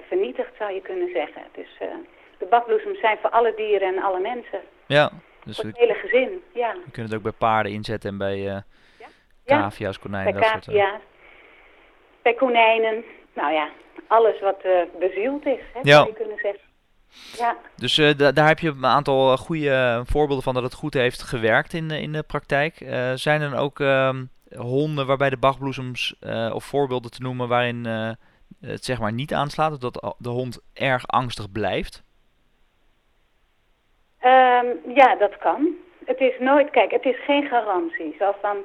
[SPEAKER 2] vernietigt, zou je kunnen zeggen. Dus de bakbloesems zijn voor alle dieren en alle mensen.
[SPEAKER 1] Ja, dus
[SPEAKER 2] voor het hele gezin, ja.
[SPEAKER 1] Je kunt het ook bij paarden inzetten en bij uh,
[SPEAKER 2] ja?
[SPEAKER 1] cavia's, konijnen,
[SPEAKER 2] bij
[SPEAKER 1] dat soort
[SPEAKER 2] bij konijnen. Nou ja, alles wat uh, bezield is, hè,
[SPEAKER 1] Ja.
[SPEAKER 2] zou je kunnen zeggen. Ja,
[SPEAKER 1] Dus uh, da daar heb je een aantal goede voorbeelden van dat het goed heeft gewerkt in, in de praktijk. Uh, zijn er dan ook um, honden waarbij de bachbloesems of voorbeelden te noemen waarin het zeg maar niet aanslaat, of dat de hond erg angstig blijft?
[SPEAKER 2] Um, ja, dat kan. Het is nooit, kijk, het is geen garantie. Zo van,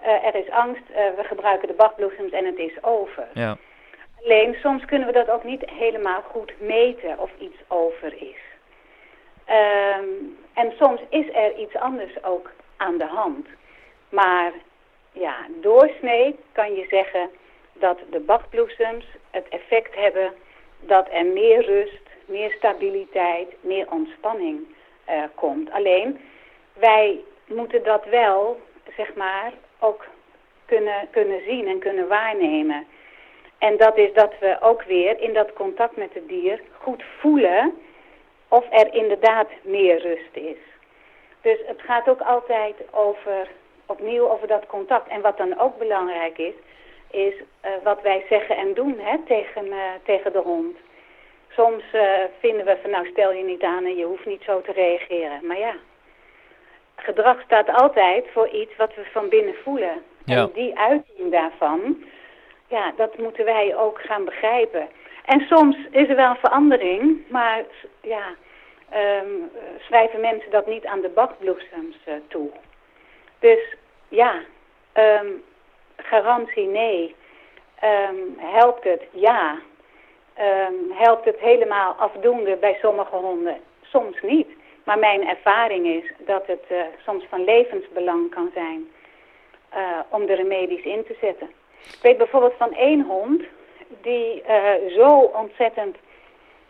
[SPEAKER 2] er is angst, we gebruiken de bachbloesems en het is over.
[SPEAKER 1] Ja.
[SPEAKER 2] Alleen, soms kunnen we dat ook niet helemaal goed meten of iets over is. Um, en soms is er iets anders ook aan de hand. Maar ja, doorsnee kan je zeggen dat de bachbloesems het effect hebben dat er meer rust, meer stabiliteit, meer ontspanning uh, komt. Alleen, wij moeten dat wel, zeg maar, ook kunnen, kunnen zien en kunnen waarnemen. En dat is dat we ook weer in dat contact met het dier goed voelen of er inderdaad meer rust is. Dus het gaat ook altijd over, opnieuw over dat contact. En wat dan ook belangrijk is, is uh, wat wij zeggen en doen hè, tegen, uh, tegen de hond. Soms uh, vinden we van nou stel je niet aan en je hoeft niet zo te reageren. Maar ja, gedrag staat altijd voor iets wat we van binnen voelen.
[SPEAKER 1] Ja.
[SPEAKER 2] En die uiting daarvan, ja, dat moeten wij ook gaan begrijpen. En soms is er wel een verandering, maar ja, um, schrijven mensen dat niet aan de bakbloesems uh, toe. Dus ja, um, garantie nee. Um, helpt het? Ja. Helpt het helemaal afdoende bij sommige honden? Soms niet. Maar mijn ervaring is dat het uh, soms van levensbelang kan zijn uh, om de remedies in te zetten. Ik weet bijvoorbeeld van één hond die uh, zo ontzettend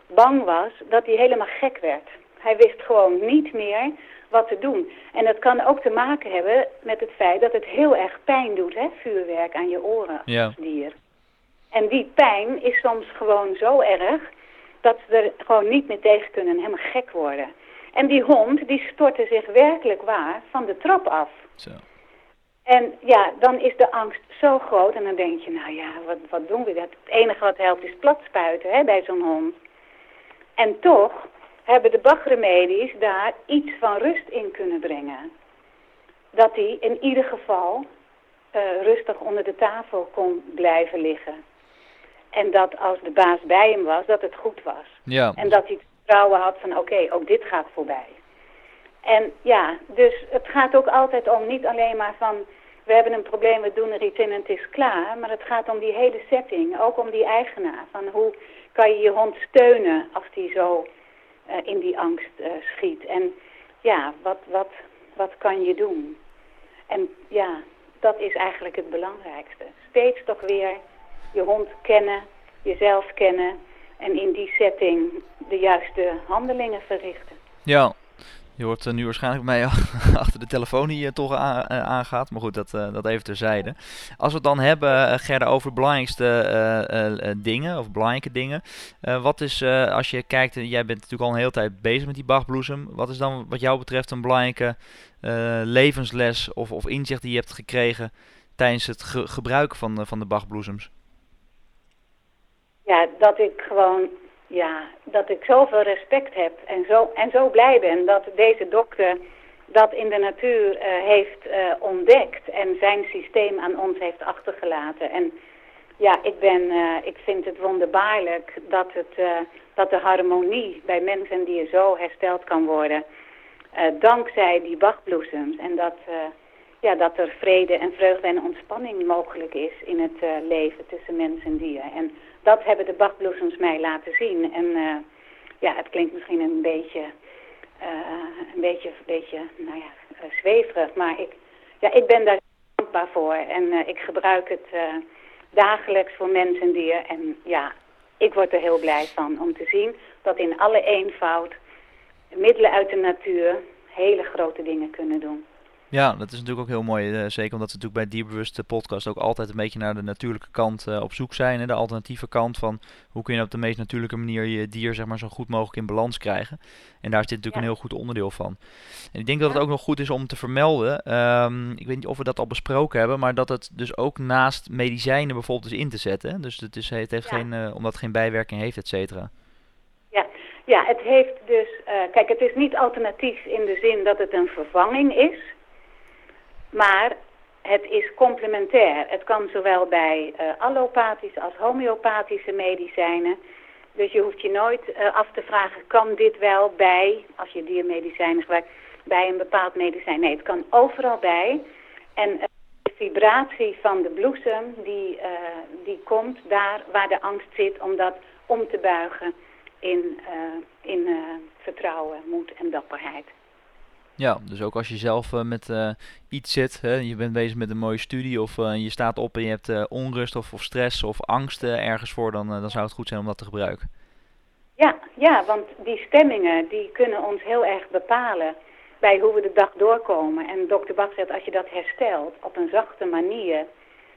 [SPEAKER 2] bang was dat hij helemaal gek werd. Hij wist gewoon niet meer wat te doen. En dat kan ook te maken hebben met het feit dat het heel erg pijn doet, hè, vuurwerk aan je oren
[SPEAKER 1] Ja.
[SPEAKER 2] als dier. En die pijn is soms gewoon zo erg dat ze er gewoon niet meer tegen kunnen en helemaal gek worden. En die hond die stortte zich werkelijk waar van de trap af.
[SPEAKER 1] Zo.
[SPEAKER 2] En ja, dan is de angst zo groot en dan denk je, nou ja, wat, wat doen we? Dat? Het enige wat helpt is platspuiten hè, bij zo'n hond. En toch hebben de bachremedies daar iets van rust in kunnen brengen. Dat hij in ieder geval uh, rustig onder de tafel kon blijven liggen. En dat als de baas bij hem was, dat het goed was.
[SPEAKER 1] Ja.
[SPEAKER 2] En dat hij het vertrouwen had van oké, ook dit gaat voorbij. En ja, dus het gaat ook altijd om niet alleen maar van we hebben een probleem, we doen er iets in en het is klaar. Maar het gaat om die hele setting, ook om die eigenaar. Van hoe kan je je hond steunen als die zo uh, in die angst uh, schiet. En ja, wat, wat, wat kan je doen? En ja, dat is eigenlijk het belangrijkste. Steeds toch weer je hond kennen, jezelf kennen en in die setting de juiste handelingen verrichten.
[SPEAKER 1] Ja, je hoort nu waarschijnlijk mij *laughs* achter de telefoon hier toch aangaat. Maar goed, dat, dat even terzijde. Als we het dan hebben, Gerda, over belangrijkste dingen of belangrijke dingen. wat is, als je kijkt, jij bent natuurlijk al een hele tijd bezig met die Bachbloesem. Wat is dan wat jou betreft een belangrijke levensles of, of inzicht die je hebt gekregen tijdens het ge gebruik van, van de Bachbloesems?
[SPEAKER 2] Ja, dat ik gewoon ja, dat ik zoveel respect heb en zo, en zo blij ben dat deze dokter dat in de natuur uh, heeft uh, ontdekt en zijn systeem aan ons heeft achtergelaten. En ja, ik, ben, uh, ik vind het wonderbaarlijk dat, het, dat de harmonie bij mens en dier zo hersteld kan worden. dankzij die bachbloesems en dat, ja, dat er vrede en vreugde en ontspanning mogelijk is in het leven tussen mens en dier. En dat hebben de bachbloesems mij laten zien. En uh, ja, het klinkt misschien een beetje, uh, een beetje, beetje nou ja, uh, zweverig, maar ik, ja, ik ben daar dankbaar voor. En ik gebruik het dagelijks voor mens en dier. En ja, ik word er heel blij van om te zien dat in alle eenvoud middelen uit de natuur hele grote dingen kunnen doen.
[SPEAKER 1] Ja, dat is natuurlijk ook heel mooi. Uh, zeker omdat we natuurlijk bij Dierbewuste podcast ook altijd een beetje naar de natuurlijke kant uh, op zoek zijn. Hè, de alternatieve kant van hoe kun je op de meest natuurlijke manier je dier zeg maar, zo goed mogelijk in balans krijgen. En daar zit natuurlijk ja. een heel goed onderdeel van. En ik denk dat het ook nog goed is om te vermelden. Um, ik weet niet of we dat al besproken hebben, maar dat het dus ook naast medicijnen bijvoorbeeld is in te zetten. Dus het, is, het heeft ja. geen, uh, omdat het geen bijwerking heeft, et cetera.
[SPEAKER 2] Ja. ja, het heeft dus. kijk, het is niet alternatief in de zin dat het een vervanging is. Maar het is complementair. Het kan zowel bij uh, allopathische als homeopathische medicijnen. Dus je hoeft je nooit uh, af te vragen, kan dit wel bij, als je diermedicijnen gebruikt, bij een bepaald medicijn. Nee, het kan overal bij. En uh, de vibratie van de bloesem, die, die komt daar waar de angst zit om dat om te buigen in, in vertrouwen, moed en dapperheid.
[SPEAKER 1] Ja, dus ook als je zelf uh, met uh, iets zit, hè, je bent bezig met een mooie studie of uh, je staat op en je hebt onrust of, of, stress of angst ergens voor, dan, dan zou het goed zijn om dat te gebruiken.
[SPEAKER 2] Ja, ja, want die stemmingen die kunnen ons heel erg bepalen bij hoe we de dag doorkomen. En dokter Bach zegt, als je dat herstelt op een zachte manier,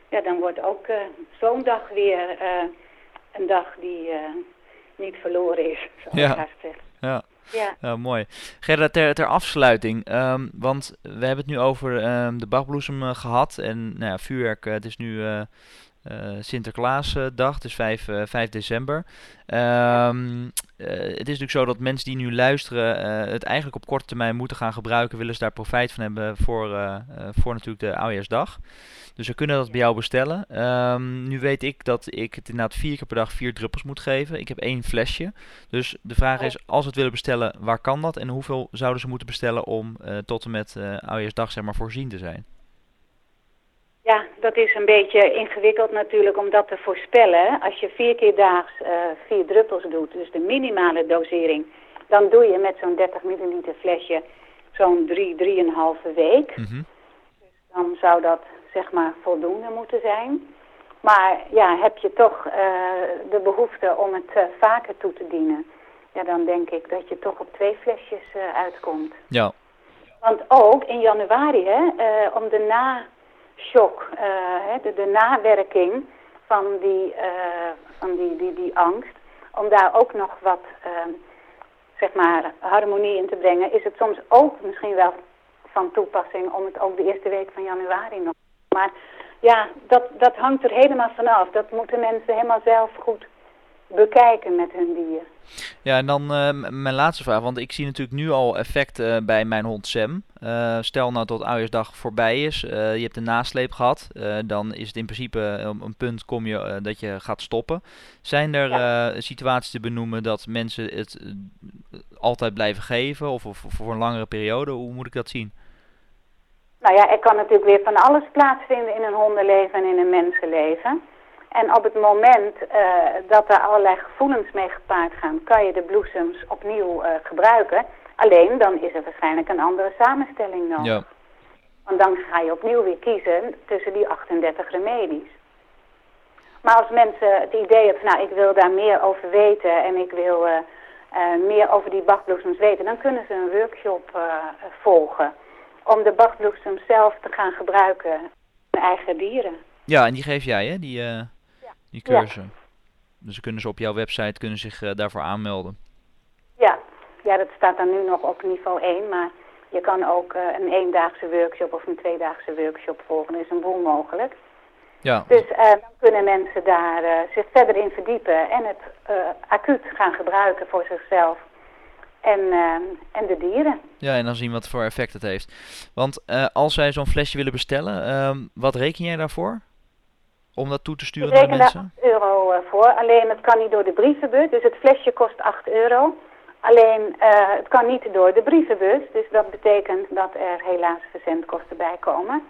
[SPEAKER 2] ja, dan wordt ook zo'n dag weer een dag die niet verloren is, zoals
[SPEAKER 1] ja. Ja. Ja. mooi. Gerda, ter, afsluiting, um, want we hebben het nu over um, de Bachbloesem uh, gehad en nou ja, vuurwerk, uh, het is nu uh, Sinterklaasdag, het is 5, 5 december. Um, het is natuurlijk zo dat mensen die nu luisteren het eigenlijk op korte termijn moeten gaan gebruiken, willen ze daar profijt van hebben voor, voor natuurlijk de oudejaarsdag. Dus we kunnen dat bij jou bestellen. Um, nu weet ik dat ik het inderdaad vier keer per dag vier druppels moet geven. Ik heb één flesje. Dus de vraag is, als we het willen bestellen, waar kan dat? En hoeveel zouden ze moeten bestellen om tot en met oudejaarsdag zeg maar voorzien te zijn?
[SPEAKER 2] Ja, dat is een beetje ingewikkeld natuurlijk om dat te voorspellen. Als je vier keer daags uh, vier druppels doet, dus de minimale dosering, dan doe je met zo'n 30 milliliter flesje zo'n drie, drieënhalve week. Mm -hmm. Dus dan zou dat zeg maar voldoende moeten zijn. Maar ja, heb je toch uh, de behoefte om het uh, vaker toe te dienen, ja, dan denk ik dat je toch op twee flesjes uitkomt.
[SPEAKER 1] Ja.
[SPEAKER 2] Want ook in januari, hè, om de nashock, hè, de, de nawerking van die, van die, die, die angst, om daar ook nog wat, zeg maar, harmonie in te brengen, is het soms ook misschien wel van toepassing om het ook de eerste week van januari nog maar ja, dat, dat hangt er helemaal vanaf. Dat moeten mensen helemaal zelf goed bekijken met hun dier.
[SPEAKER 1] Ja, en dan uh, mijn laatste vraag, want ik zie natuurlijk nu al effect uh, bij mijn hond Sam. Uh, stel nou tot oudjesdag voorbij is, je hebt een nasleep gehad, dan is het in principe een, een punt kom je, dat je gaat stoppen. Zijn er ja. situaties te benoemen dat mensen het altijd blijven geven of, of, voor een langere periode? Hoe moet ik dat zien?
[SPEAKER 2] Nou ja, er kan natuurlijk weer van alles plaatsvinden in een hondenleven en in een mensenleven. En op het moment uh, dat er allerlei gevoelens mee gepaard gaan, kan je de bloesems opnieuw uh, gebruiken. Alleen dan is er waarschijnlijk een andere samenstelling nodig. Ja. Want dan ga je opnieuw weer kiezen tussen die 38 remedies. Maar als mensen het idee hebben van nou ik wil daar meer over weten en ik wil uh, meer over die bachbloesems weten, dan kunnen ze een workshop volgen om de bachbloesem zelf te gaan gebruiken in hun eigen dieren.
[SPEAKER 1] Ja, en die geef jij hè, die. Die cursussen. Dus ze kunnen ze op jouw website kunnen zich uh, daarvoor aanmelden.
[SPEAKER 2] Ja. ja, dat staat dan nu nog op niveau 1, maar je kan ook uh, een eendaagse workshop of een tweedaagse workshop volgen. Er is een boel mogelijk.
[SPEAKER 1] Ja.
[SPEAKER 2] Dus uh, dan kunnen mensen daar zich verder in verdiepen en het acuut gaan gebruiken voor zichzelf en, uh, en de dieren.
[SPEAKER 1] Ja, en dan zien wat voor effect het heeft. Want uh, als zij zo'n flesje willen bestellen, uh, wat reken jij daarvoor? Om dat toe te sturen naar mensen?
[SPEAKER 2] Ik reken daar 8 euro eh, voor. Alleen het kan niet door de brievenbus. Dus het flesje kost 8 euro. Alleen het kan niet door de brievenbus. Dus dat betekent dat er helaas verzendkosten bij komen.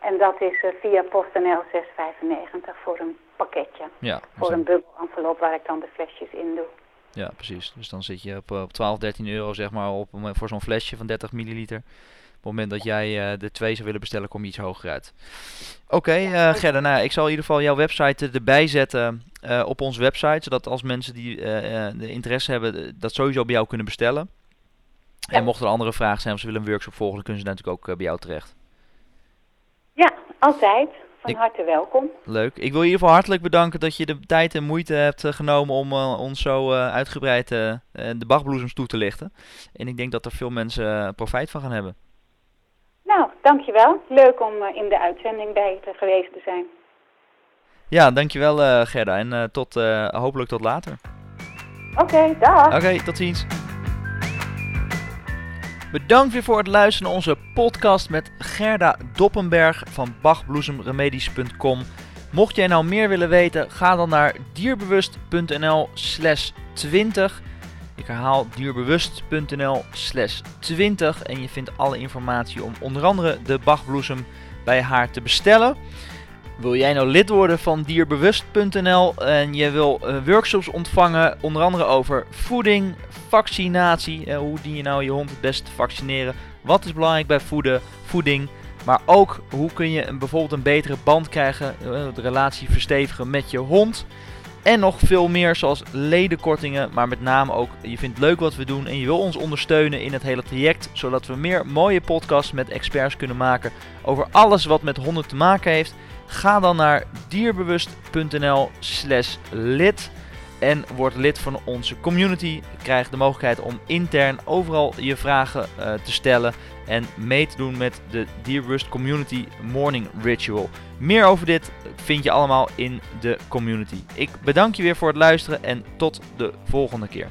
[SPEAKER 2] En dat is via PostNL 6,95 voor een pakketje.
[SPEAKER 1] Ja,
[SPEAKER 2] voor een bubbelenvelop waar ik dan de flesjes in doe.
[SPEAKER 1] Ja, precies. Dus dan zit je op, op 12, 13 euro zeg maar op, voor zo'n flesje van 30 milliliter. Op het moment dat jij uh, de twee zou willen bestellen, kom je iets hoger uit. Oké, okay, uh, Gerda, nou, ik zal in ieder geval jouw website erbij zetten uh, op onze website. Zodat als mensen die de interesse hebben, dat sowieso bij jou kunnen bestellen. Ja. En mochten er andere vragen zijn of ze willen een workshop volgen, dan kunnen ze natuurlijk ook bij jou terecht.
[SPEAKER 2] Ja, altijd. Van ik, harte welkom.
[SPEAKER 1] Leuk. Ik wil je in ieder geval hartelijk bedanken dat je de tijd en moeite hebt genomen om uh, ons zo uh, uitgebreid uh, de bachbloesems toe te lichten. En ik denk dat er veel mensen profijt van gaan hebben.
[SPEAKER 2] Nou, dankjewel. Leuk om in de uitzending bij te geweest te zijn.
[SPEAKER 1] Ja, dankjewel Gerda. En tot, hopelijk tot later.
[SPEAKER 2] Oké, okay, dag.
[SPEAKER 1] Oké, okay, tot ziens. Bedankt weer voor het luisteren naar onze podcast met Gerda Doppenberg van bachbloesemremedies.com. Mocht jij nou meer willen weten, ga dan naar dierbewust.nl slash 20. Ik herhaal dierbewust.nl slash 20 en je vindt alle informatie om onder andere de bachbloesem bij haar te bestellen. Wil jij nou lid worden van dierbewust.nl en je wil uh, workshops ontvangen, onder andere over voeding, vaccinatie. Uh, hoe dien je nou je hond het beste te vaccineren? Wat is belangrijk bij voeden, voeding? Maar ook hoe kun je bijvoorbeeld een betere band krijgen, uh, de relatie verstevigen met je hond. En nog veel meer zoals ledenkortingen, maar met name ook je vindt leuk wat we doen en je wil ons ondersteunen in het hele traject, zodat we meer mooie podcasts met experts kunnen maken over alles wat met honden te maken heeft. Ga dan naar dierbewust.nl slash lid en word lid van onze community. Krijg de mogelijkheid om intern overal je vragen uh, te stellen en mee te doen met de Dierbewust Community Morning Ritual. Meer over dit vind je allemaal in de community. Ik bedank je weer voor het luisteren en tot de volgende keer.